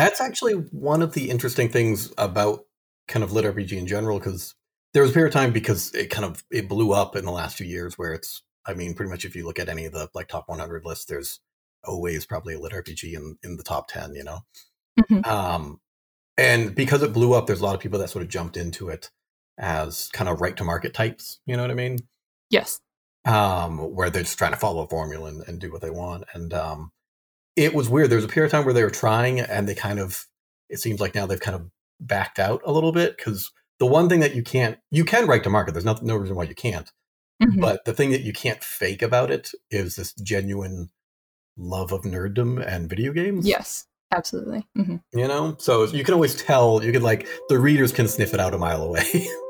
That's actually one of the interesting things about kind of lit RPG in general, because there was a period of time because it kind of it blew up in the last few years where it's I mean, pretty much if you look at any of the like top 100 lists, there's always probably a lit RPG in, in the top 10, you know? Mhm. Um, and because it blew up, there's a lot of people that sort of jumped into it as kind of write to market types, you know what I mean? Yes. um, where they're just trying to follow a formula and, and do what they want. And um, it was weird. There was a period of time where they were trying, and they kind of. It seems like now they've kind of backed out a little bit because the one thing that you can't, you can write to market. There's no, no reason why you can't. Mhm. But the thing that you can't fake about it is this genuine love of nerddom and video games. Yes. Absolutely. hmm You know, so you can always tell. You can like the readers can sniff it out a mile away.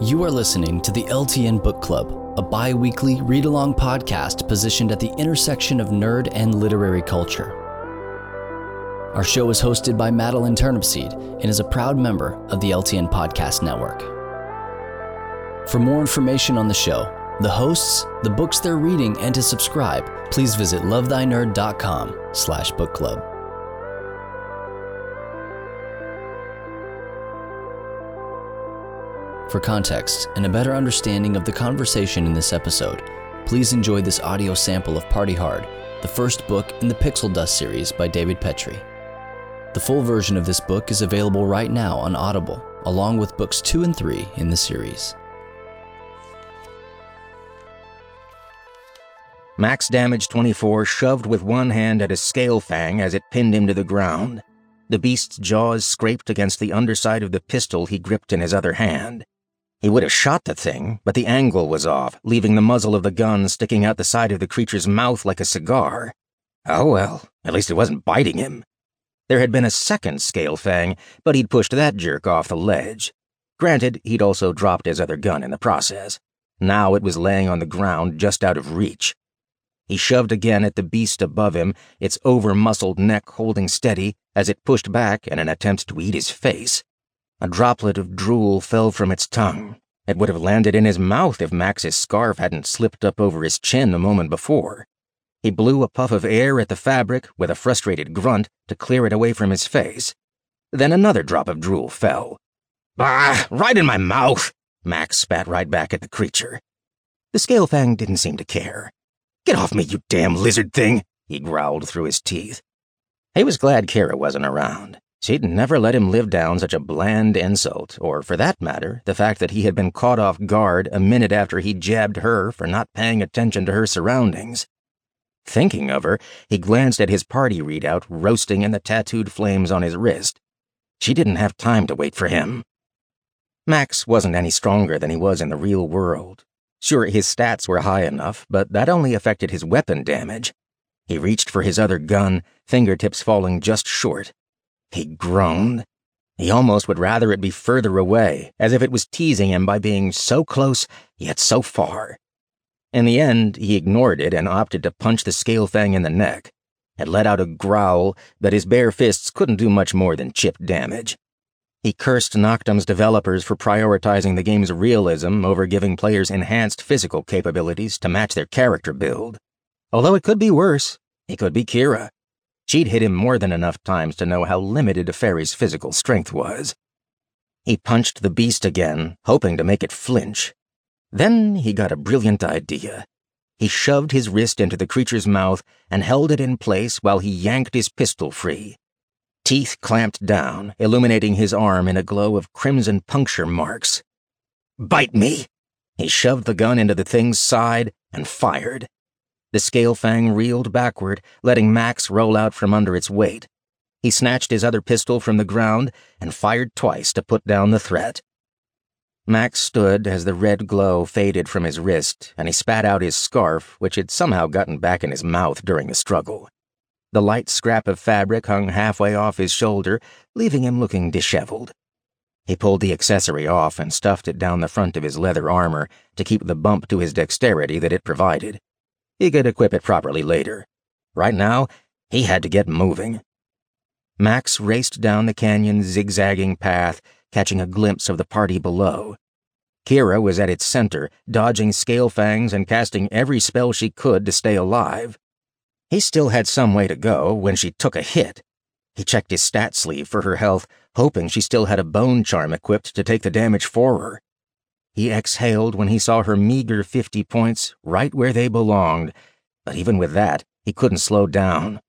You are listening to the LTN Book Club, a bi weekly read along podcast positioned at the intersection of nerd and literary culture. Our show is hosted by Madeline Turnipseed and is a proud member of the LTN Podcast Network. For more information on the show, the hosts, the books they're reading, and to subscribe, please visit lovethynerd.com slash book club. For context and a better understanding of the conversation in this episode, please enjoy this audio sample of Party Hard, the first book in the Pixel Dust series by David Petrie. The full version of this book is available right now on Audible, along with books 2 and 3 in the series. Max Damage 24 shoved with one hand at a scale fang as it pinned him to the ground. The beast's jaws scraped against the underside of the pistol he gripped in his other hand. He would have shot the thing, but the angle was off, leaving the muzzle of the gun sticking out the side of the creature's mouth like a cigar. Oh well, at least it wasn't biting him. There had been a second scale fang, but he'd pushed that jerk off the ledge. Granted, he'd also dropped his other gun in the process. Now it was laying on the ground just out of reach. He shoved again at the beast above him, its over muscled neck holding steady as it pushed back in an attempt to eat his face. A droplet of drool fell from its tongue. It would have landed in his mouth if Max's scarf hadn't slipped up over his chin a moment before. He blew a puff of air at the fabric with a frustrated grunt to clear it away from his face. Then another drop of drool fell. Bah! Right in my mouth! Max spat right back at the creature. The scalefang didn't seem to care. Get off me, you damn lizard thing, he growled through his teeth. He was glad Kira wasn't around. She'd never let him live down such a bland insult, or for that matter, the fact that he had been caught off guard a minute after he jabbed her for not paying attention to her surroundings. Thinking of her, he glanced at his party readout roasting in the tattooed flames on his wrist. She didn't have time to wait for him. Max wasn't any stronger than he was in the real world. Sure, his stats were high enough, but that only affected his weapon damage. He reached for his other gun, fingertips falling just short. He groaned. He almost would rather it be further away, as if it was teasing him by being so close, yet so far. In the end, he ignored it and opted to punch the scale fang in the neck. It let out a growl, but his bare fists couldn't do much more than chip damage. He cursed Noctem's developers for prioritizing the game's realism over giving players enhanced physical capabilities to match their character build. Although it could be worse, it could be Kira. She'd hit him more than enough times to know how limited a fairy's physical strength was. He punched the beast again, hoping to make it flinch. Then he got a brilliant idea. He shoved his wrist into the creature's mouth and held it in place while he yanked his pistol free. Teeth clamped down, illuminating his arm in a glow of crimson puncture marks. Bite me! He shoved the gun into the thing's side and fired. The scale fang reeled backward, letting Max roll out from under its weight. He snatched his other pistol from the ground and fired twice to put down the threat. Max stood as the red glow faded from his wrist, and he spat out his scarf, which had somehow gotten back in his mouth during the struggle. The light scrap of fabric hung halfway off his shoulder, leaving him looking disheveled. He pulled the accessory off and stuffed it down the front of his leather armor to keep the bump to his dexterity that it provided. He could equip it properly later. Right now, he had to get moving. Max raced down the canyon's zigzagging path, catching a glimpse of the party below. Kira was at its center, dodging scale fangs and casting every spell she could to stay alive. He still had some way to go when she took a hit. He checked his stat sleeve for her health, hoping she still had a bone charm equipped to take the damage for her. He exhaled when he saw her meager 50 points right where they belonged, but even with that, he couldn't slow down.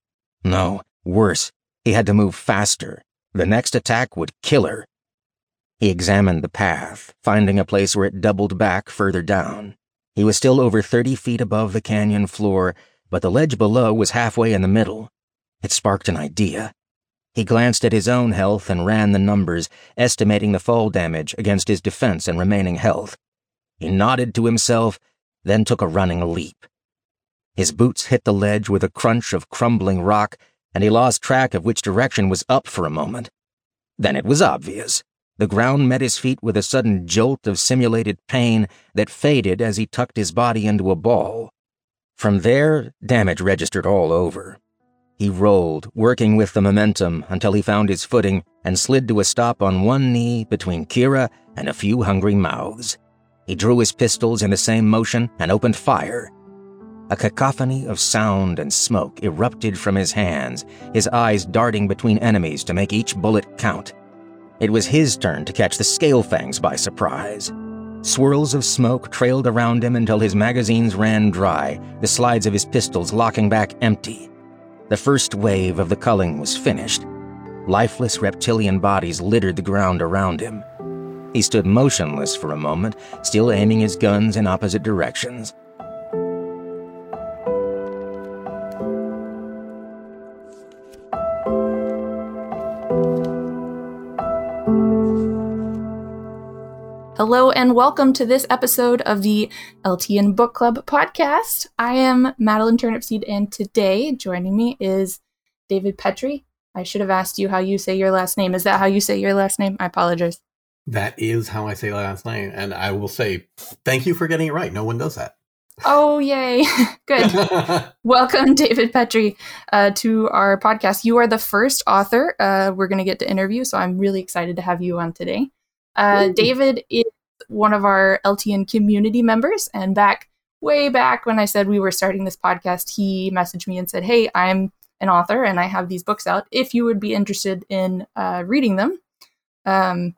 No, worse, he had to move faster. The next attack would kill her. He examined the path, finding a place where it doubled back further down. He was still over 30 feet above the canyon floor, but the ledge below was halfway in the middle. It sparked an idea. He glanced at his own health and ran the numbers, estimating the fall damage against his defense and remaining health. He nodded to himself, then took a running leap. His boots hit the ledge with a crunch of crumbling rock, and he lost track of which direction was up for a moment. Then it was obvious. The ground met his feet with a sudden jolt of simulated pain that faded as he tucked his body into a ball. From there, damage registered all over. He rolled, working with the momentum until he found his footing and slid to a stop on one knee between Kira and a few hungry mouths. He drew his pistols in the same motion and opened fire. A cacophony of sound and smoke erupted from his hands, his eyes darting between enemies to make each bullet count. It was his turn to catch the scale fangs by surprise. Swirls of smoke trailed around him until his magazines ran dry, the slides of his pistols locking back empty. The first wave of the culling was finished. Lifeless reptilian bodies littered the ground around him. He stood motionless for a moment, still aiming his guns in opposite directions. Hello and welcome to this episode of the LTN Book Club podcast. I am Madeline Turnipseed, and today joining me is David Petrie. I should have asked you how you say your last name. Is that how you say your last name? I apologize. That is how I say last name, and I will say thank you for getting it right. No one does that. Oh, yay. Good. Welcome, David Petrie, uh, to our podcast. You are the first author uh, we're going to get to interview, so I'm really excited to have you on today. Uh, David is one of our LTN community members, and back way back when I said we were starting this podcast, he messaged me and said, "Hey, I'm an author and I have these books out. If you would be interested in uh, reading them." Um,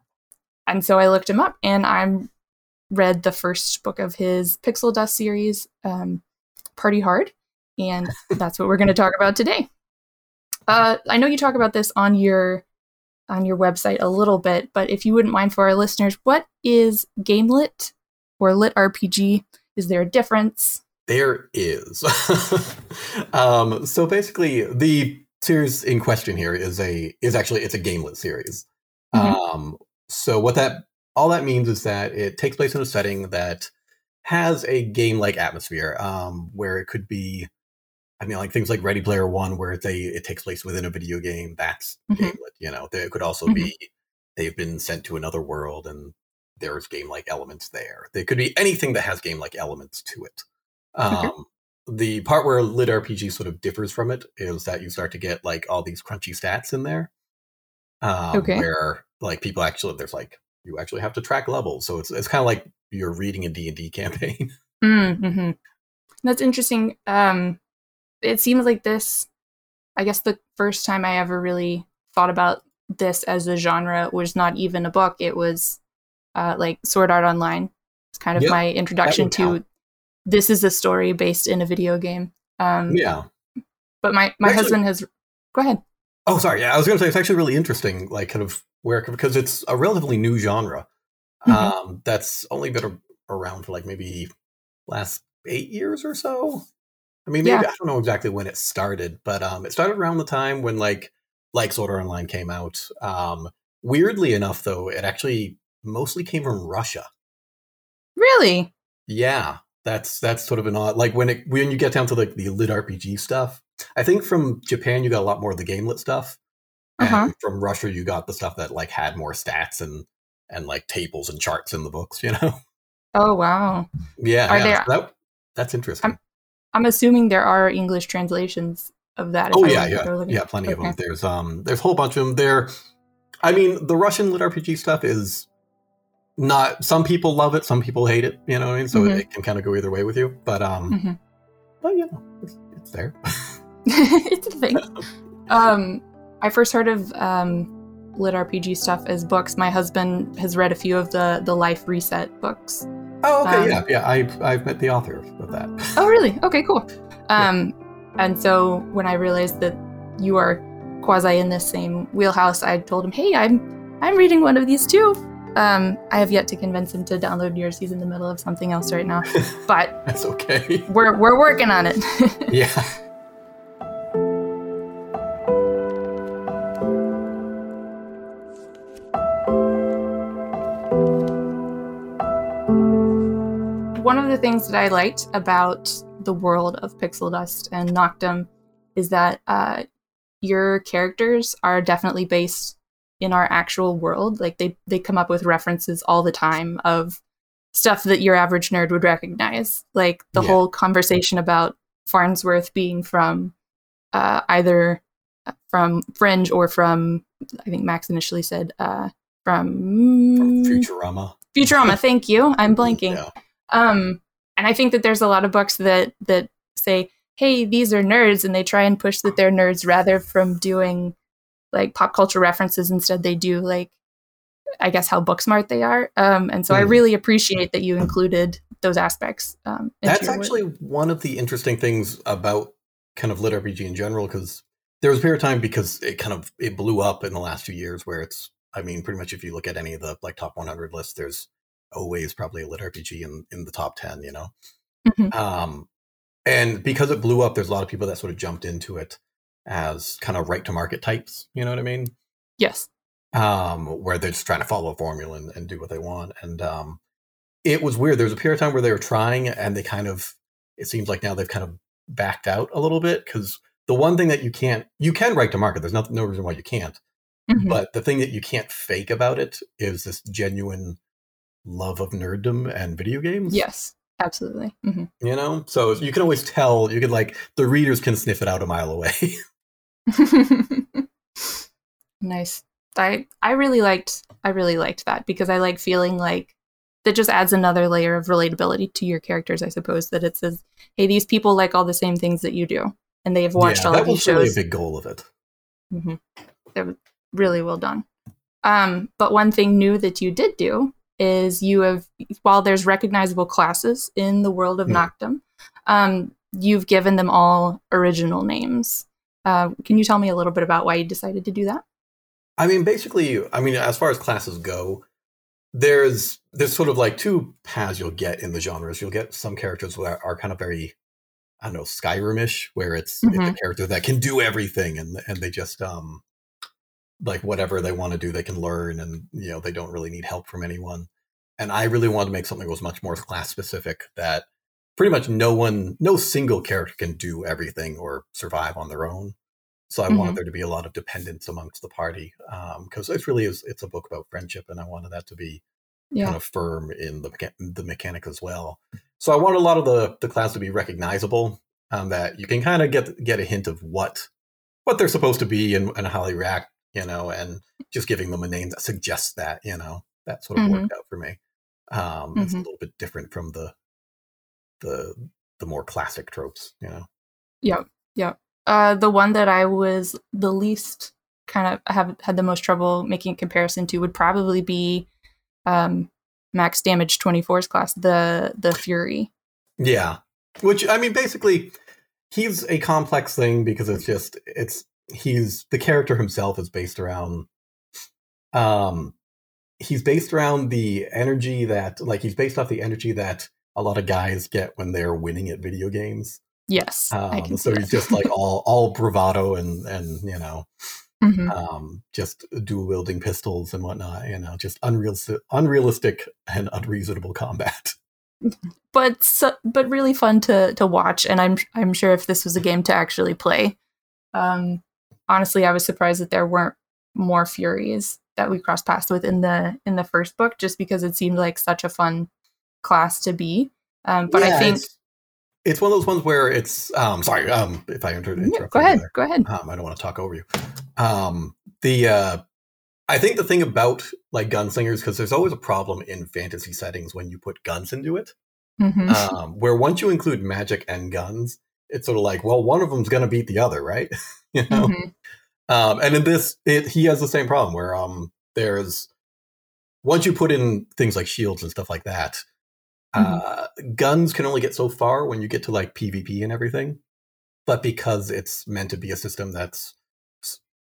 and so I looked him up, and I read the first book of his Pixel Dust series, um, Party Hard, and that's what we're going to talk about today. Uh, I know you talk about this on your on your website a little bit, but if you wouldn't mind for our listeners, what is Gamelit or Lit RPG? Is there a difference? There is. um, so basically, the series in question here is a is actually it's a gamelit series. Mm-hmm. Um, so what that all that means is that it takes place in a setting that has a game like atmosphere, um, where it could be I mean, like things like Ready Player One, where they it takes place within a video game. That's mm-hmm. gamelit. You know, there could also mm-hmm. be they've been sent to another world and there's game like elements there. There could be anything that has game like elements to it. Um, okay. The part where lit RPG sort of differs from it is that you start to get like all these crunchy stats in there. Um, okay. Where like people actually there's like you actually have to track levels, so it's it's kind of like you're reading a D and D campaign. Mm-hmm. That's interesting. Um, it seems like this i guess the first time i ever really thought about this as a genre was not even a book. It was uh, like sword art online. It's kind of yep, my introduction to count. this is a story based in a video game. Um, yeah. But my my actually, husband has go ahead. Oh sorry. Yeah i was going to say it's actually really interesting like kind of where because it's a relatively new genre mm-hmm. um, that's only been around for like maybe last eight years or so I mean, maybe yeah. I don't know exactly when it started, but um, it started around the time when like like Sword Art Online came out. Um, weirdly enough, though, it actually mostly came from Russia. Really? Yeah, that's that's sort of an odd like when it when you get down to like the lit RPG stuff. I think from Japan you got a lot more of the gamelit stuff, and uh-huh. from Russia you got the stuff that like had more stats and and like tables and charts in the books. You know. Oh wow. Yeah, Are yeah there, that, that's interesting. I'm, I'm assuming there are English translations of that. Oh yeah, yeah, yeah, plenty okay. of them. There's um, there's a whole bunch of them. There, I mean, the Russian lit RPG stuff is not. Some people love it, some people hate it. You know what I mean? So mm-hmm. it, can kind of go either way with you. But um, mm-hmm. but you know, it's, it's there. it's a thing. Um, I first heard of um, lit RPG stuff as books. My husband has read a few of the the Life Reset books. Oh, okay, Um, yeah, yeah. I've I've met the author of that. Oh, really? Okay, cool. Um, and so when I realized that you are quasi in this same wheelhouse, I told him, "Hey, I'm I'm reading one of these too." Um, I have yet to convince him to download yours. He's in the middle of something else right now, but That's okay. we're we're working on it. yeah. one of the things that I liked about the world of Pixel Dust and Noctem is that uh, your characters are definitely based in our actual world. Like they they come up with references all the time of stuff that your average nerd would recognize. Like the Yeah. whole conversation about Farnsworth being from uh, either from Fringe or from I think Max initially said uh, from, From Futurama. Futurama. Thank you. I'm blanking. Yeah. Um, and I think that there's a lot of books that that say, "Hey, these are nerds," and they try and push that they're nerds rather from doing like pop culture references. Instead, they do like, I guess, how book smart they are. Um, and so I Hmm. really appreciate that you included those aspects. Um, That's your work. actually one of the interesting things about kind of lit RPG in general, because there was a period of time because it kind of it blew up in the last few years where it's I mean, pretty much if you look at any of the like top 100 lists, there's always probably a lit RPG in, in the top 10, you know? Mhm. Um, and because it blew up, there's a lot of people that sort of jumped into it as kind of write to market types, you know what I mean? yes. um, where they're just trying to follow a formula and, and do what they want. And um, it was weird. There was a period of time where they were trying, and they kind of. It seems like now they've kind of backed out a little bit because the one thing that you can't, you can write to market. There's no, no reason why you can't. Mhm. But the thing that you can't fake about it is this genuine love of nerddom and video games. Yes. Absolutely. hmm You know, so you can always tell. You can like the readers can sniff it out a mile away. nice. I I really liked I really liked that because I like feeling like that just adds another layer of relatability to your characters. I suppose that it says, "Hey, these people like all the same things that you do, and they have watched yeah, all that of these was really a shows." big goal of it. hmm were really well done. Um, but one thing new that you did do is you have, while there's recognizable classes in the world of Hmm. Noctem, um, you've given them all original names. Uh, can you tell me a little bit about why you decided to do that? I mean, basically, I mean, as far as classes go, there's there's sort of like two paths you'll get in the genres. You'll get some characters that are kind of very, I don't know, Skyrim-ish, where it's, it's a Mhm. character that can do everything, and and they just um, like whatever they want to do, they can learn, and you know they don't really need help from anyone. And I really wanted to make something that was much more class specific that pretty much no one, no single character can do everything or survive on their own. So I wanted there to be a lot of dependence amongst the party because it really is. It's a book about friendship, and I wanted that to be Yeah. kind of firm in the the mechanic as well. So I wanted a lot of the the class to be recognizable, um, that you can kind of get get a hint of what what they're supposed to be and, and how they react, you know, and just giving them a name that suggests that, you know, that sort of Mhm. worked out for me. Um, It's a Mhm. little bit different from the the the more classic tropes, you know. Yep. Yep. Uh, the one that I was the least kind of have had the most trouble making a comparison to would probably be um, max damage 24's class, the the Fury. Yeah. Which I mean basically he's a complex thing because it's just it's he's the character himself is based around um he's based around the energy that like he's based off the energy that a lot of guys get when they're winning at video games. Yes, Um, so he's just like all all bravado and and you know Mhm. um just dual wielding pistols and whatnot, you know, just unrealistic unrealistic and unreasonable combat. but so, but really fun to to watch and i'm i'm sure if this was a game to actually play um honestly i was surprised that there weren't more furies that we crossed paths with in the in the first book just because it seemed like such a fun class to be um but i think it's, it's one of those ones where it's um sorry um if I inter- Yeah, go ahead there. go ahead um I don't want to talk over you um the uh I think the thing about like gunslingers because there's always a problem in fantasy settings when you put guns into it Mhm. um where once you include magic and guns it's sort of like, well, one of them's going to beat the other, right? you know. Mhm. Um, and in this, it, he has the same problem where um, there's once you put in things like shields and stuff like that, uh, guns can only get so far when you get to like PvP and everything. But because it's meant to be a system that's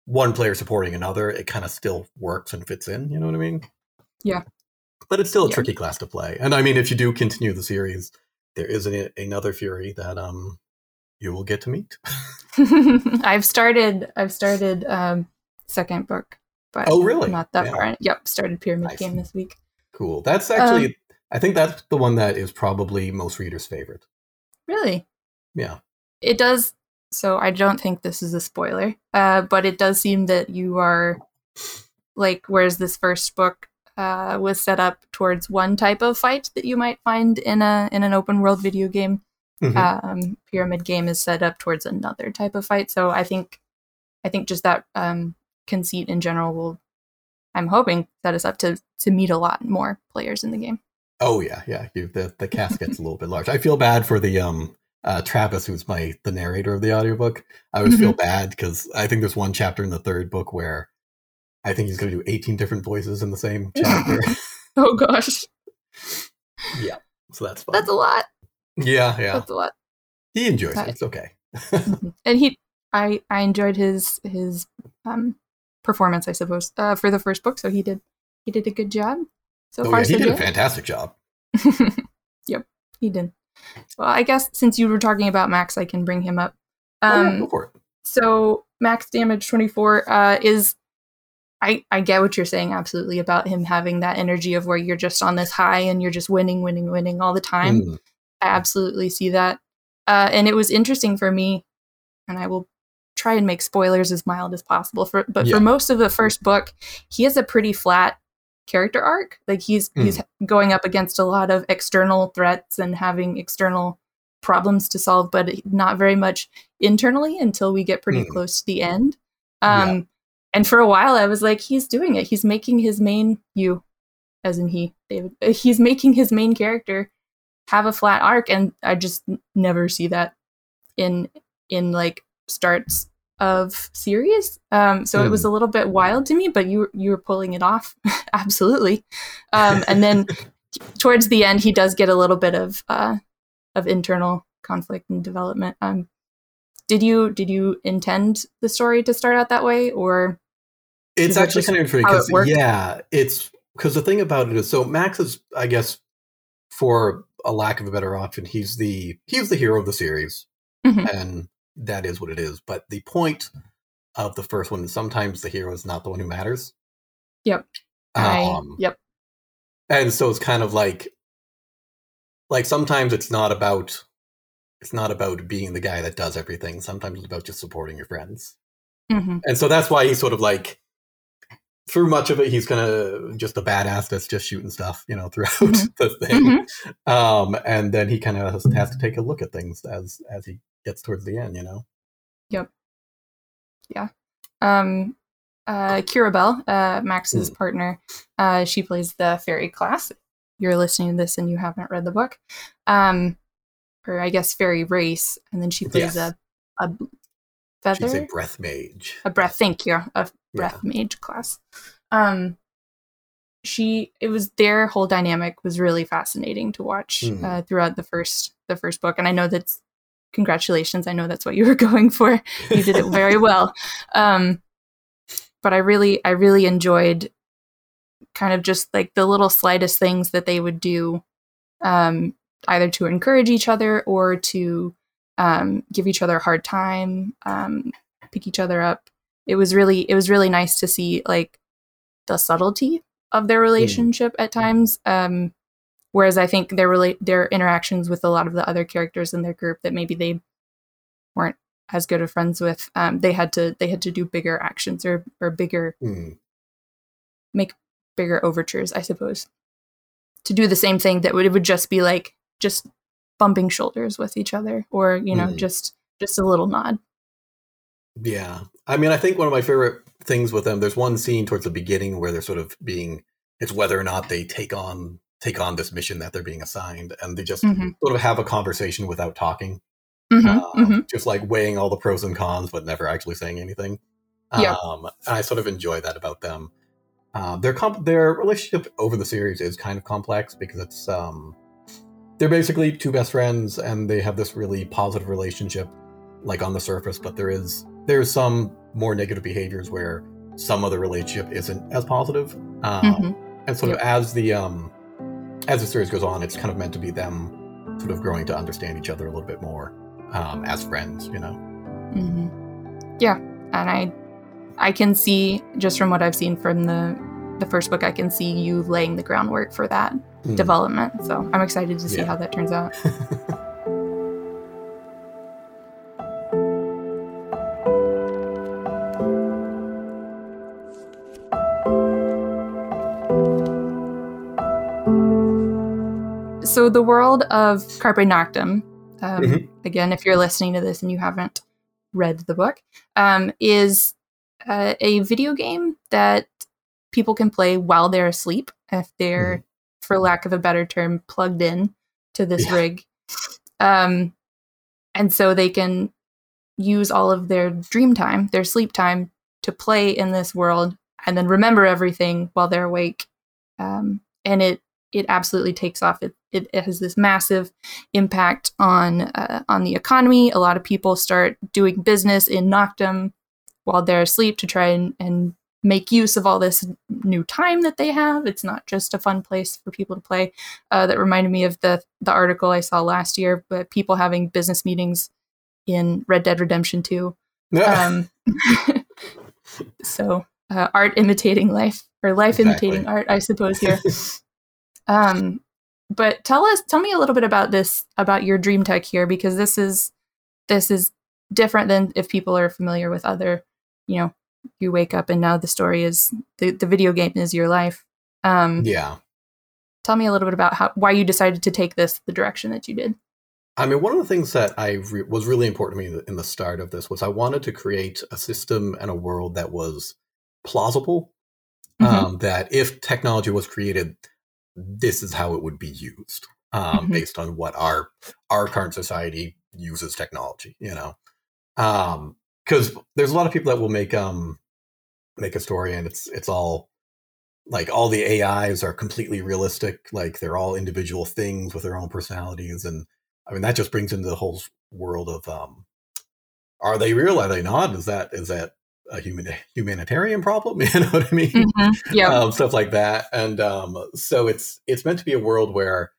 one player supporting another, it kind of still works and fits in. You know what I mean? Yeah. But it's still a Yeah. tricky class to play. And I mean, if you do continue the series, there is an, another Fury that um you will get to meet. I've started. I've started um, second book, but Oh, really? Not that Yeah. far. in. Yep, started Pyramid Nice. Game this week. Cool. That's Um, actually, I think that's the one that is probably most readers' favorite. Really, Yeah. it does. So I don't think this is a spoiler, uh, but it does seem that you are like, whereas this first book uh, was set up towards one type of fight that you might find in a in an open world video game. Mhm. um, pyramid game is set up towards another type of fight. So I think, I think just that um, conceit in general will, I'm hoping, set us up to to meet a lot more players in the game. Oh yeah, yeah. You, the the cast gets a little bit large. I feel bad for the um uh, Travis, who's my the narrator of the audiobook. I always feel bad because I think there's one chapter in the third book where I think he's going to do 18 different voices in the same chapter. Oh gosh, yeah. so that's fun. that's a lot. Yeah, yeah. That's a lot. He enjoys That- it. It's okay. and he, I, I enjoyed his his um, performance, I suppose, uh, for the first book. So he did he did a good job. So oh far, yeah, he so did a fantastic job. yep, he did. Well, I guess since you were talking about Max, I can bring him up. oh, yeah, Um, go for it. so max damage 24 uh, is I, I get what you're saying absolutely about him having that energy of where you're just on this high and you're just winning winning winning all the time Mm, i absolutely see that. Uh, and it was interesting for me and i will try and make spoilers as mild as possible for but Yeah. for most of the first book he has a pretty flat character arc. Like he's he's going up against a lot of external threats and having external problems to solve but not very much internally until we get pretty Hmm. close to the end. Um and for a while i was like he's doing it. He's making his main you as in he david uh, he's making his main character have a flat arc and i just never see that in in like starts of series. Um so it was a little bit wild to me but you you were pulling it off. Absolutely. Um and then towards the end he does get a little bit of uh of internal conflict and development. Um did you did you intend the story to start out that way or It's actually kind of interesting because yeah, it's because the thing about it is so Max is, I guess, for a lack of a better option, he's the he's the hero of the series, Mhm. and that is what it is. But the point of the first one is sometimes the hero is not the one who matters. Yep. I, Um, yep and so it's kind of like like sometimes it's not about it's not about being the guy that does everything. Sometimes it's about just supporting your friends. hmm And so that's why he's sort of like through much of it, he's kind of just a badass that's just shooting stuff, you know, throughout Mhm. the thing. Mhm. Um, and then he kind of has, has to take a look at things as as he gets towards the end, you know. Yep. Yeah. Um uh Kira Bell, uh Max's Hmm. partner, uh she plays the fairy class. You're listening to this and you haven't read the book. Um or I guess fairy race and then she plays Yes. a a feather She's a breath mage. a breath thank you a Yeah. breath mage class. Um she it was their whole dynamic was really fascinating to watch Hmm. uh, throughout the first the first book. And i know that's congratulations i know that's what you were going for. You did it very well. Um but i really i really enjoyed kind of just like the little slightest things that they would do um either to encourage each other or to um give each other a hard time um pick each other up it was really it was really nice to see like the subtlety of their relationship at times um whereas i think their relate their interactions with a lot of the other characters in their group that maybe they weren't as good of friends with um they had to they had to do bigger actions or or bigger Hmm. make bigger overtures i suppose to do the same thing that would it would just be like just bumping shoulders with each other or you know Mhm. just just a little nod Yeah. I mean, I think one of my favorite things with them, there's one scene towards the beginning where they're sort of being it's whether or not they take on take on this mission that they're being assigned and they just Mhm. sort of have a conversation without talking. Mhm, um, mhm. just like weighing all the pros and cons, but never actually saying anything. Yeah. Um, and I sort of enjoy that about them. Um, their comp- their relationship over the series is kind of complex because it's um, they're basically two best friends and they have this really positive relationship, like on the surface. But there is there's some more negative behaviors where some of the relationship isn't as positive. Um, Mhm. and sort of as the um, as the series goes on, it's kind of meant to be them sort of growing to understand each other a little bit more um, as friends. You know. hmm Yeah, and I, I can see just from what I've seen from the the first book, I can see you laying the groundwork for that Mm. development. So I'm excited to see Yeah. how that turns out. So the world of Carpe Noctem, um, Mhm. again, if you're listening to this and you haven't read the book, um, is uh, a video game that people can play while they're asleep if they're, for lack of a better term, plugged in to this Yeah. rig. Um, and so they can use all of their dream time, their sleep time, to play in this world and then remember everything while they're awake. Um, and it it absolutely takes off. It, it, it has this massive impact on uh, on the economy. A lot of people start doing business in Noctem while they're asleep to try and, and make use of all this new time that they have. It's not just a fun place for people to play. Uh, that reminded me of the the article I saw last year, but people having business meetings in Red Dead Redemption 2. Um, so uh, art imitating life or life imitating art, I suppose here. um, but tell us, tell me a little bit about this, about your dream tech here, because this is this is different than if people are familiar with other, you know, you wake up and now the story is the, the video game is your life. Um, yeah. Tell me a little bit about how why you decided to take this the direction that you did. I mean, one of the things that I re- was really important to me in the start of this was I wanted to create a system and a world that was plausible. Mhm. Um, that if technology was created, this is how it would be used, um, Mhm. based on what our our current society uses technology. You know, because there's a lot of people that will make um make a story and it's it's all like all the AIs are completely realistic, like they're all individual things with their own personalities, and I mean that just brings into the whole world of um, are they real? Are they not? Is that is that a human humanitarian problem? You know what I mean? Mhm. Yeah. um, stuff like that. And um, so it's it's meant to be a world where,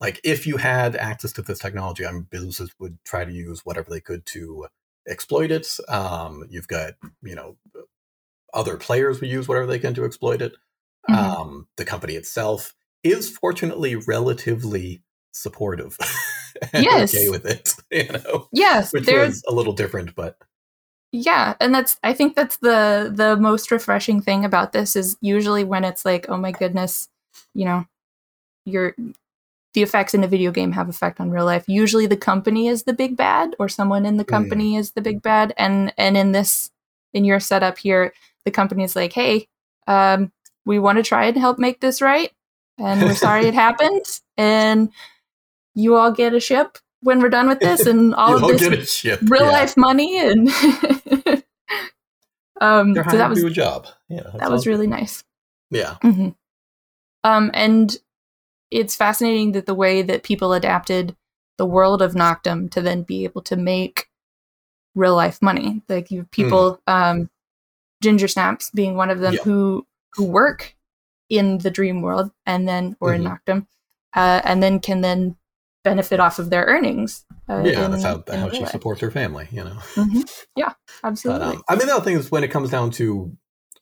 like, if you had access to this technology, I mean, businesses would try to use whatever they could to exploit it. Um, you've got you know other players will use whatever they can to exploit it. Mhm. Um, the company itself is fortunately relatively supportive Yes. okay with it, you know, yes, which there's was a little different, but Yeah, and that's I think that's the the most refreshing thing about this is usually when it's like, oh my goodness, you know, your the effects in a video game have effect on real life. Usually the company is the big bad or someone in the Mm. company is the big bad and and in this in your setup here, the company is like, "Hey, um we want to try and help make this right and we're sorry it happened and you all get a ship when we're done with this and all of this get a ship. real Yeah. life money and um They're so that was do a job. Yeah, that was all. really nice yeah. hmm um and it's fascinating that the way that people adapted the world of Noctem to then be able to make real life money like you have people um ginger snaps being one of them Yeah. who who work in the dream world and then or in Mhm. Noctem uh, and then can then benefit off of their earnings uh, Yeah, in- that's how, how she supports her family, you know. Mhm. Yeah, But, absolutely. um, I mean, the other thing is when it comes down to,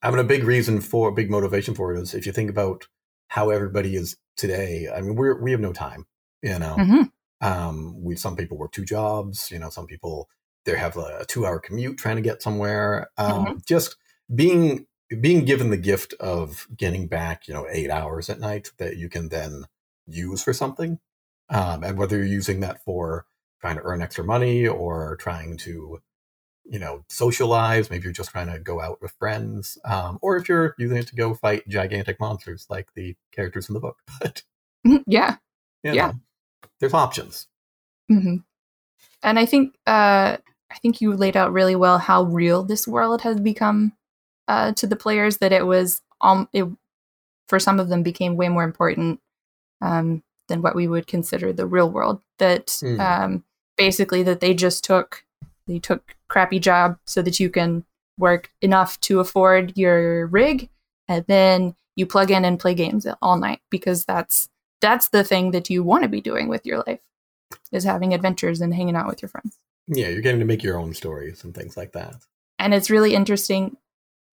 I mean, a big reason for, a big motivation for it is if you think about how everybody is today. I mean, we're we have no time, you know. Mhm. Um, we some people work two jobs, you know. Some people they have a, a two hour commute trying to get somewhere. Um, Mm-hmm. Just being being given the gift of getting back, you know, eight hours at night that you can then use for something, um, and whether you're using that for trying to earn extra money or trying to you know socialize maybe you're just trying to go out with friends um, or if you're using it to go fight gigantic monsters like the characters in the book but yeah. you Yeah. there's options hmm and I think uh, I think you laid out really well how real this world has become uh, to the players. That it was um, it, for some of them became way more important um, than what we would consider the real world. That Mm. um, basically that they just took they took crappy job so that you can work enough to afford your rig, and then you plug in and play games all night because that's that's the thing that you want to be doing with your life is having adventures and hanging out with your friends. Yeah, you're getting to make your own stories and things like that. And it's really interesting.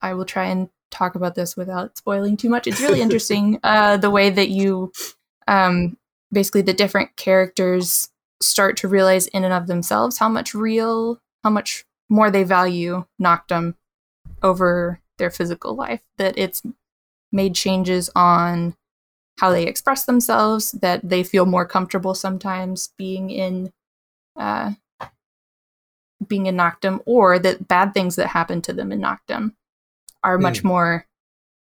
I will try and talk about this without spoiling too much. It's really interesting uh, the way that you, um, basically, the different characters start to realize in and of themselves how much real, how much more they value Noctem over their physical life. That it's made changes on how they express themselves, that they feel more comfortable sometimes being in uh, being in Noctem, or that bad things that happen to them in Noctem are much Hmm. more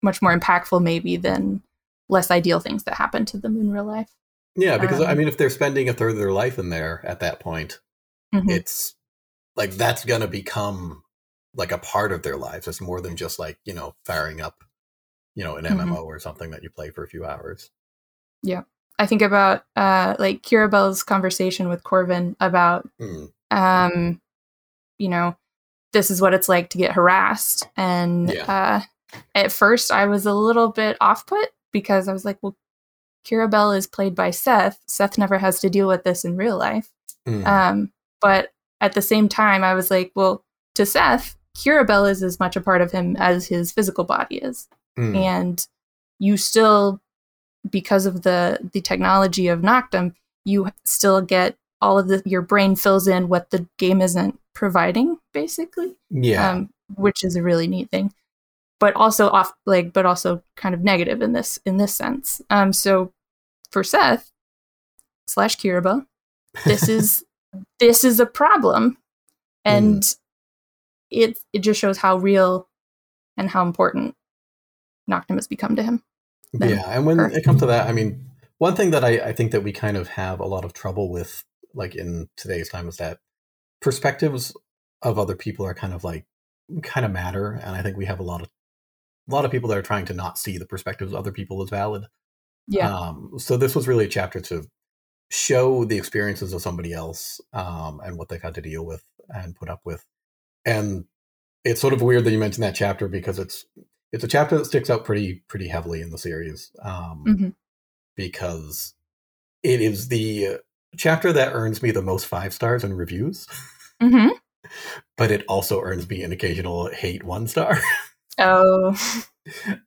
much more impactful maybe than less ideal things that happen to them in real life. Yeah, because I Um, mean, if they're spending a third of their life in there at that point, Mhm. it's like that's gonna become like a part of their lives. It's more than just like you know firing up, you know, an. MMO or something that you play for a few hours. Yeah. I think about uh, like Kirabel's conversation with Corvin about Mm. um, you know, this is what it's like to get harassed. And uh, at first, I was a little bit off put because I was like, well, Kirabel is played by Seth. Seth never has to deal with this in real life. Mm. Um, but at the same time, I was like, well, to Seth, Kirabel is as much a part of him as his physical body is. Mm. And you still, because of the the technology of Noctem, you still get all of the your brain fills in what the game isn't providing, basically. yeah, Um, which is a really neat thing. But also off like but also kind of negative in this in this sense. Um so for Seth slash Kiraba, this is this is a problem. And it it just shows how real and how important Noctem has become to him. yeah. And when her. it comes to that, I mean, one thing that I, I think that we kind of have a lot of trouble with, like in today's time, is that perspectives of other people are kind of like kind of matter, and I think we have a lot of a lot of people that are trying to not see the perspectives of other people as valid. Yeah. Um, so this was really a chapter to show the experiences of somebody else um, and what they've had to deal with and put up with. And it's sort of weird that you mentioned that chapter because it's it's a chapter that sticks out pretty pretty heavily in the series um, hmm because it is the chapter that earns me the most five stars in reviews, hmm but it also earns me an occasional hate one star. Oh,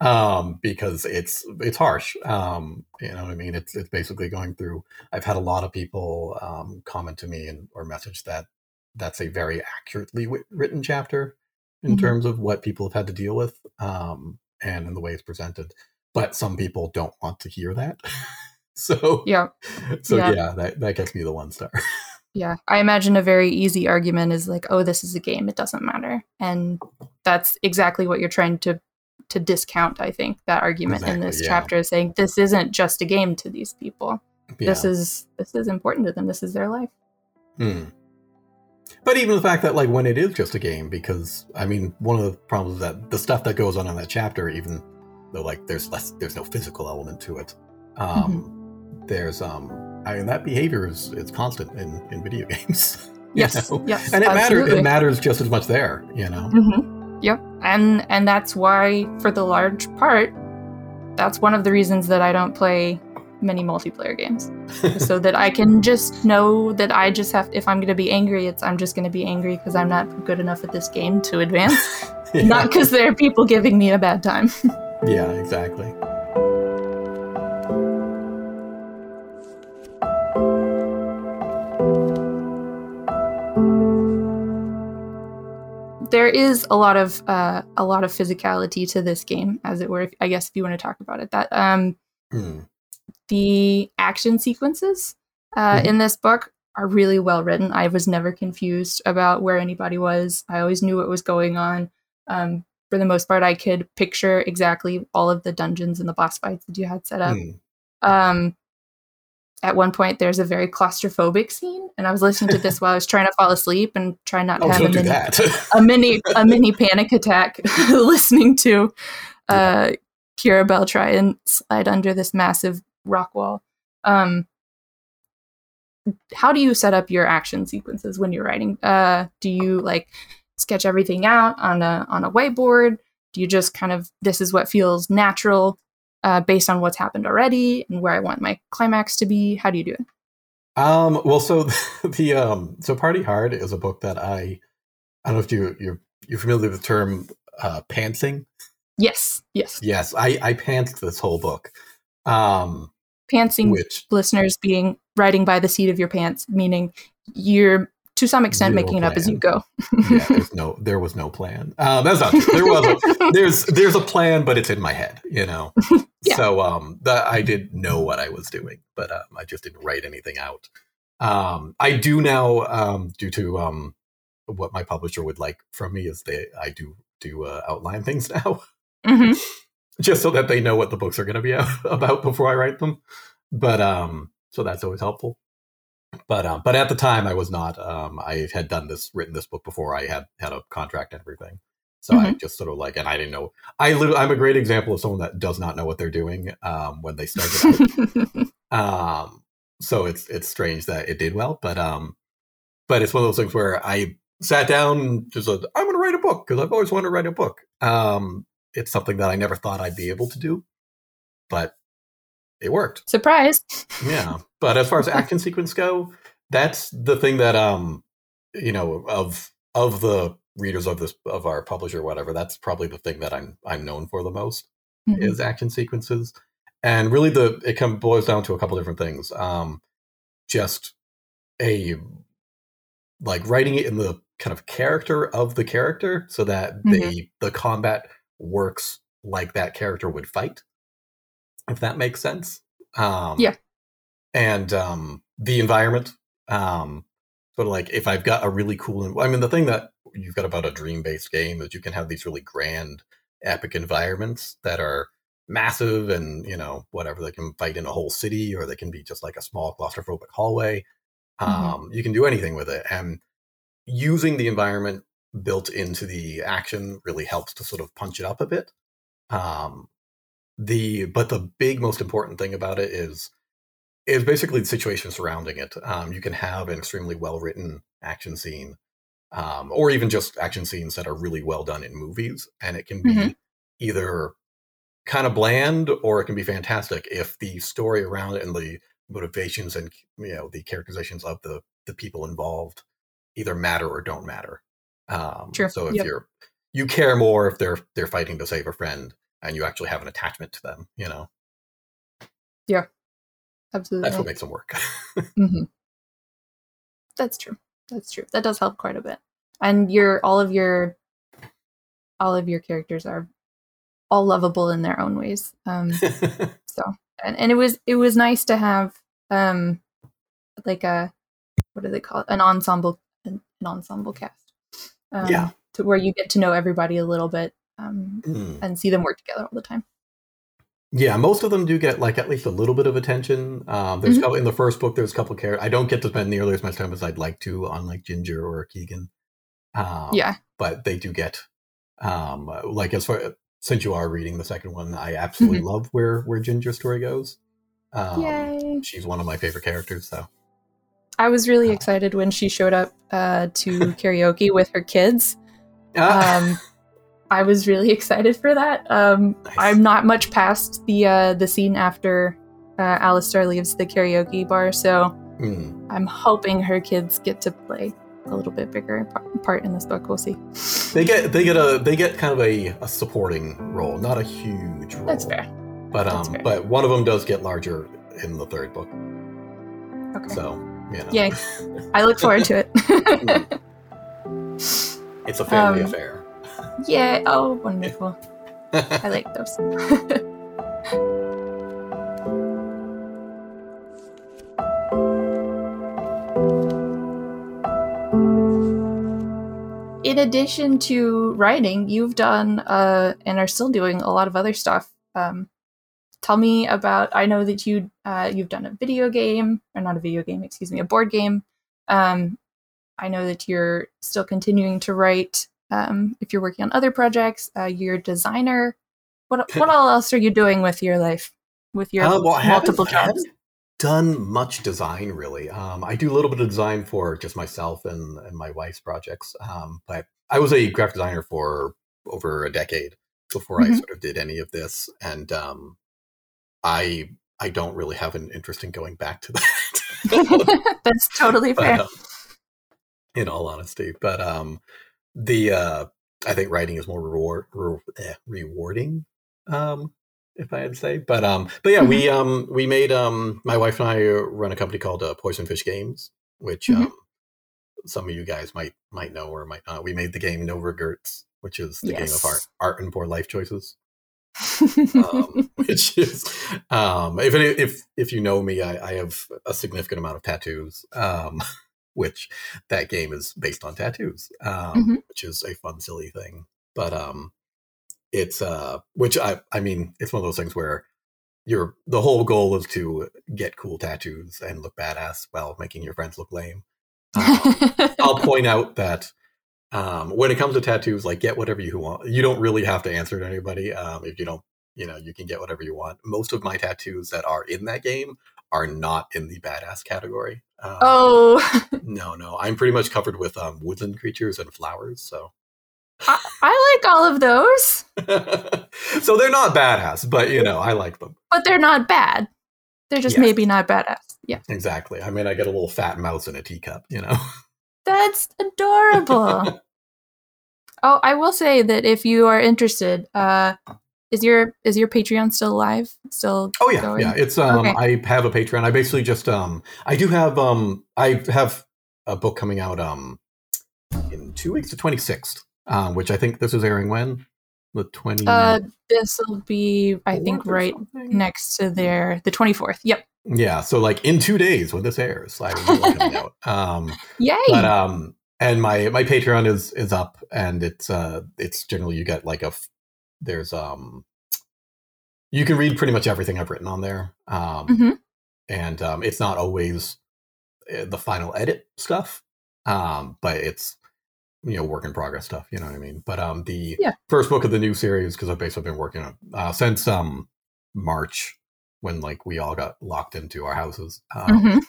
um because it's it's harsh um you know what i mean it's it's basically going through i've had a lot of people um comment to me and or message that that's a very accurately wi- written chapter in Mhm. terms of what people have had to deal with um and in the way it's presented but some people don't want to hear that so yeah. so Yeah. yeah, that that gets me the one star Yeah. I imagine a very easy argument is like, oh, this is a game. It doesn't matter. And that's exactly what you're trying to to discount, I think, that argument in this yeah. chapter is saying this isn't just a game to these people. yeah. This is this is important to them. This is their life. Hmm. But even the fact that, like, when it is just a game, because I mean, one of the problems is that the stuff that goes on in that chapter, even though like there's less, there's no physical element to it. Um, There's, um, I mean, that behavior is it's constant in in video games. Yes. know? Yes. and it matters. It matters just as much there. You know. hmm Yep. And and that's why, for the large part, that's one of the reasons that I don't play many multiplayer games, so that I can just know that I just have. If I'm going to be angry, it's I'm just going to be angry because I'm not good enough at this game to advance, yeah. not because there are people giving me a bad time. yeah, exactly. There is a lot of uh, a lot of physicality to this game, as it were. If, I guess if you want to talk about it, that um, Hmm. the action sequences uh, Mhm. in this book are really well written. I was never confused about where anybody was. I always knew what was going on. Um, for the most part, I could picture exactly all of the dungeons and the boss fights that you had set up. Hmm. Um, at one point there's a very claustrophobic scene and i was listening to this while i was trying to fall asleep and trying not to Oh, have a mini, a mini a mini panic attack listening to uh kira bell try and slide under this massive rock wall. Um how do you set up your action sequences when you're writing? Uh do you like sketch everything out on a on a whiteboard? Do you just kind of this is what feels natural uh, based on what's happened already and where I want my climax to be? How do you do it? Um, well, so the um, so Party Hard is a book that I I don't know if you you're you're familiar with the term uh, pantsing. Yes, yes. Yes, I I pantsed this whole book, um, Pantsing which listeners being riding by the seat of your pants, meaning you're to some extent making it up as you go. yeah, there's no there was no plan. Um, that's not true. There was a, there's there's a plan, but it's in my head, you know. Yeah. So um, that I did know what I was doing, but um, I just didn't write anything out. Um, I do now, um, due to um, what my publisher would like from me is they I do do uh, outline things now. hmm just so that they know what the books are going to be about before I write them. But um, so that's always helpful. But um, but at the time I was not. Um, I had done this, written this book before I had had a contract and everything. So I just sort of like, and I didn't know. I literally, I'm a great example of someone that does not know what they're doing um, when they started out. um, so it's it's strange that it did well, but um, but it's one of those things where I sat down and just said, I'm going to write a book because I've always wanted to write a book. Um, it's something that I never thought I'd be able to do, but it worked. Surprise. Yeah. But as far as action sequence go, that's the thing that um, you know, of of the readers of this of our publisher, whatever. That's probably the thing that I'm I'm known for the most Mhm. is action sequences, and really the it come boils down to a couple different things. Um, just a like writing it in the kind of character of the character, so that the the combat works like that character would fight, if that makes sense. Um, Yeah. and um, the environment. Um, sort of like if I've got a really cool, I mean, the thing that you've got about a dream based game is you can have these really grand, epic environments that are massive and you know whatever they can fight in a whole city or they can be just like a small claustrophobic hallway. Mhm. Um, you can do anything with it, and using the environment built into the action really helps to sort of punch it up a bit. Um, the but the big most important thing about it is is basically the situation surrounding it. Um, you can have an extremely well written action scene, um, or even just action scenes that are really well done in movies, and it can be Mhm. either kind of bland or it can be fantastic if the story around it and the motivations and you know the characterizations of the the people involved either matter or don't matter. Um, Sure. So if Yep. you're you care more if they're they're fighting to save a friend and you actually have an attachment to them, you know. Yeah, absolutely. That's what makes them work. hmm That's true. That's true. That does help quite a bit. And your all of your all of your characters are all lovable in their own ways. Um, so and, and it was it was nice to have um like a what do they call it an ensemble an, an ensemble cast. Um, Yeah. To where you get to know everybody a little bit um, Mm. and see them work together all the time. Yeah, most of them do get like at least a little bit of attention. Um, there's Mhm. couple, in the first book. There's a couple characters. I don't get to spend nearly as much time as I'd like to on like Ginger or Keegan. Um, yeah. but they do get um, like as far since you are reading the second one, I absolutely love where where Ginger's story goes. Um, Yay. She's one of my favorite characters. So I was really uh, excited when she showed up uh, to karaoke with her kids. Ah, um, I was really excited for that. Um, Nice. I'm not much past the uh, the scene after uh, Alistair leaves the karaoke bar, so mm. I'm hoping her kids get to play a little bit bigger part in this book. We'll see. they get they get a they get kind of a, a supporting role, not a huge role. That's fair. But um, fair. but one of them does get larger in the third book. Okay. So you know, Yay. I look forward to it. it's a family Um, affair. Yeah. Oh, wonderful. I like those. In addition to writing, you've done uh, and are still doing a lot of other stuff. Um, tell me about. I know that you uh, you've done a video game, or not a video game, excuse me, a board game. Um, I know that you're still continuing to write. Um, if you're working on other projects, uh, you're a designer. What what all else are you doing with your life? With your Uh, well, I haven't- multiple I jobs? done much design really. Um, I do a little bit of design for just myself and, and my wife's projects. Um, but I was a graphic designer for over a decade before I Mhm. sort of did any of this, and um, I I don't really have an interest in going back to that. That's totally but, fair. um, in all honesty, but um, the uh, I think writing is more reward re- eh, rewarding, um, if I had to say. But um, but yeah, we um we made um my wife and I run a company called uh, Poison Fish Games, which Mhm. um some of you guys might might know or might not. We made the game No Regrets, which is the game of art art and poor life choices um, which is um, if if if you know me, I, I have a significant amount of tattoos, um, which that game is based on tattoos, um, Mhm. which is a fun, silly thing. But um, it's uh, which I I mean, it's one of those things where your the whole goal is to get cool tattoos and look badass while making your friends look lame. Um, I'll point out that um, when it comes to tattoos, like get whatever you want. You don't really have to answer to anybody. Um, if you don't, you know, you can get whatever you want. Most of my tattoos that are in that game are not in the badass category. Um, oh, no, no, I'm pretty much covered with um, woodland creatures and flowers. So, I, I like all of those, so they're not badass, but you know, I like them but they're not bad. They're just maybe not badass. Yeah, exactly. I mean, I get a little fat mouse in a teacup. You know. that's adorable. oh, I will say that if you are interested, uh, is your is your Patreon still alive? Still? Oh yeah, going? yeah. It's um Okay. I have a Patreon. I basically just um I do have um I have a book coming out um in two weeks, the twenty sixth. Um, which I think this is airing when? The twenty Uh, this will be, I think, right next to their the twenty fourth. Yep. Yeah, so like in two days when this airs, I a coming out. Um Yay! but um and my my patreon is is up and it's uh it's generally you get like a f- there's um you can read pretty much everything i've written on there um Mhm. and um it's not always uh, the final edit stuff um but it's you know work in progress stuff you know what i mean but um the Yeah. first book of the new series because i've basically been working on uh since um march when like we all got locked into our houses um, Mhm.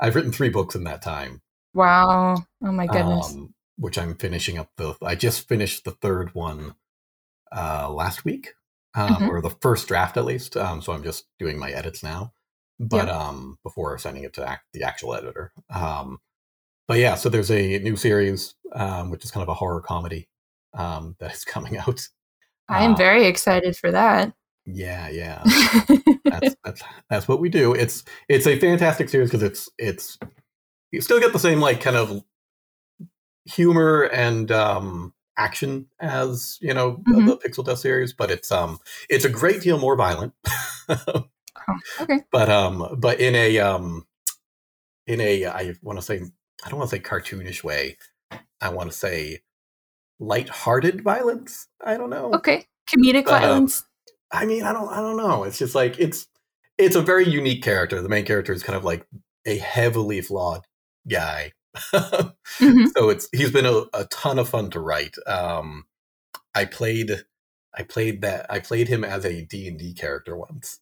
i've written three books in that time Wow! Oh my goodness. um, which I'm finishing up the. I just finished the third one uh, last week, um, Mhm. or the first draft at least. Um, so I'm just doing my edits now, but um, before sending it to act, the actual editor. Um, but yeah, so there's a new series, um, which is kind of a horror comedy um, that is coming out. I am uh, very excited for that. Yeah, yeah. that's that's that's what we do. It's it's a fantastic series because it's it's you still get the same like kind of humor and um action as you know the, Mhm. the Pixel Dust series, but it's um it's a great deal more violent. Oh, okay. but um but in a um in a I want to say I don't want to say cartoonish way. I want to say light-hearted violence. I don't know. Okay. Comedic But, um, violence. I mean, I don't, I don't know. It's just like it's, it's a very unique character. The main character is kind of like a heavily flawed guy. Mhm. so it's he's been a, a ton of fun to write. Um, I played, I played that. I played him as a D and D character once.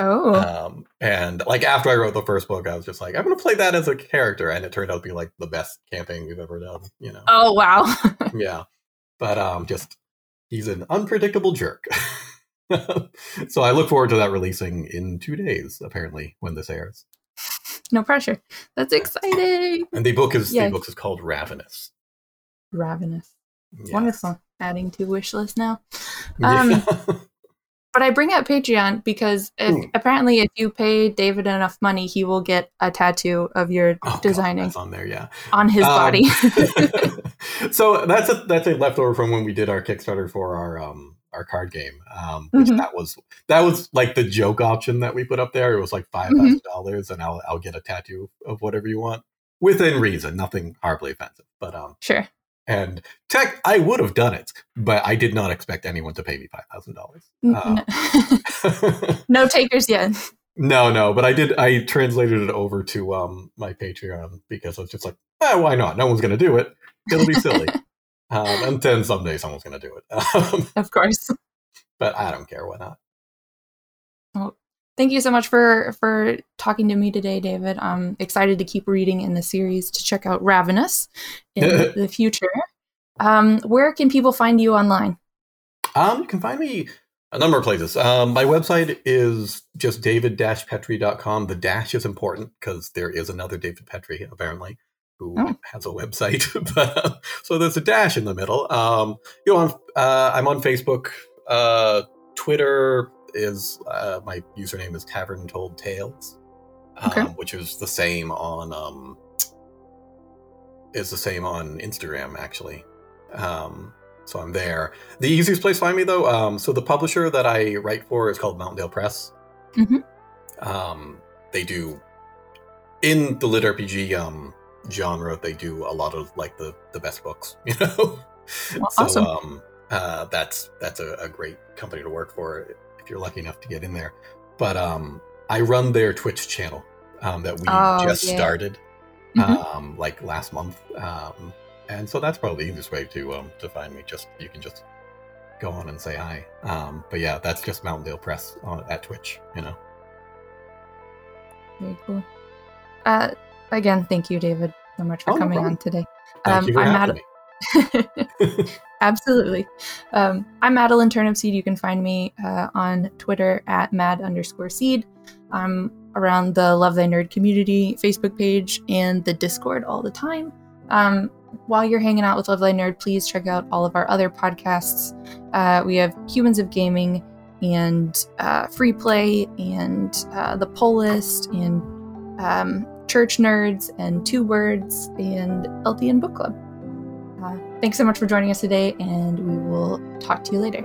Oh. Um, and like after I wrote the first book, I was just like, I'm gonna play that as a character, and it turned out to be like the best campaign we've ever done. You know? oh wow. yeah but um just he's an unpredictable jerk so i look forward to that releasing in two days apparently when this airs no pressure. That's exciting. and the book is Yeah. the book is called ravenous Ravenous. Yes. Wonderful. Adding to wish list now. Yeah. Um, But I bring up Patreon because if, Ooh. apparently, if you pay David enough money, he will get a tattoo of your Oh, God, designing that's on there yeah on his Um, body. so that's a that's a leftover from when we did our kickstarter for our um our card game um which Mhm. that was that was like the joke option that we put up there it was like five thousand dollars and i'll i'll get a tattoo of whatever you want within reason nothing horribly offensive but um sure. And tech, I would have done it, but I did not expect anyone to pay me five thousand dollars. No takers yet. No, no, but I did. I translated it over to um my Patreon because I was just like, eh, why not? No one's gonna do it. It'll be silly. um, and then someday someone's gonna do it. Um, Of course. but I don't care. Why not? Well, Thank you so much for for talking to me today, David. I'm excited to keep reading in the series to check out Ravenous in the future. Um, where can people find you online? Um, you can find me a number of places. Um, my website is just david-petrie.com. The dash is important because there is another David Petrie, apparently, who Oh. has a website. so there's a dash in the middle. Um, you know, I'm, uh, I'm on Facebook. Uh, Twitter is, uh, my username is Tavern Told Tales, um, Okay. which is the same on, um, is the same on Instagram, actually. Um, so I'm there. The easiest place to find me, though, um, so the publisher that I write for is called Mountaindale Press. Mhm. Um, they do in the lit RPG um, genre. They do a lot of like the the best books, you know. Well, awesome. So um, uh, that's that's a, a great company to work for if you're lucky enough to get in there. But um, I run their Twitch channel um, that we Oh, just yeah. started Mhm. um, like last month. Um, and so that's probably the easiest way to um, to find me. Just you can just go on and say hi. Um, but yeah, that's just Mountaindale Press on, at Twitch. You know. Very cool. Uh, again, thank you, David, so much for Oh, coming problem. on today. Thank Um, you for I'm having me. Absolutely. Um, I'm Madeline Turnipseed. You can find me uh, on Twitter at mad underscore seed. I'm around the Love Thy Nerd community Facebook page and the Discord all the time. Um, while you're hanging out with Love Thy Nerd, please check out all of our other podcasts. Uh, we have Humans of Gaming and uh, Free Play and uh, The Poll List and um, Church Nerds and Two Words and LTN Book Club. Uh, thanks so much for joining us today, and we will talk to you later.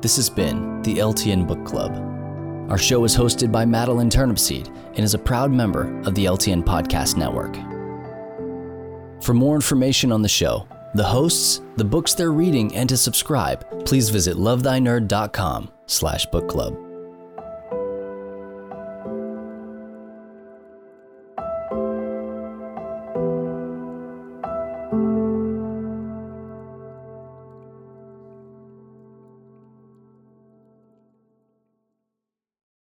This has been the LTN Book Club. Our show is hosted by Madeline Turnipseed and is a proud member of the LTN Podcast Network. For more information on the show, the hosts, the books they're reading, and to subscribe, please visit lovethynerd.com slash book club.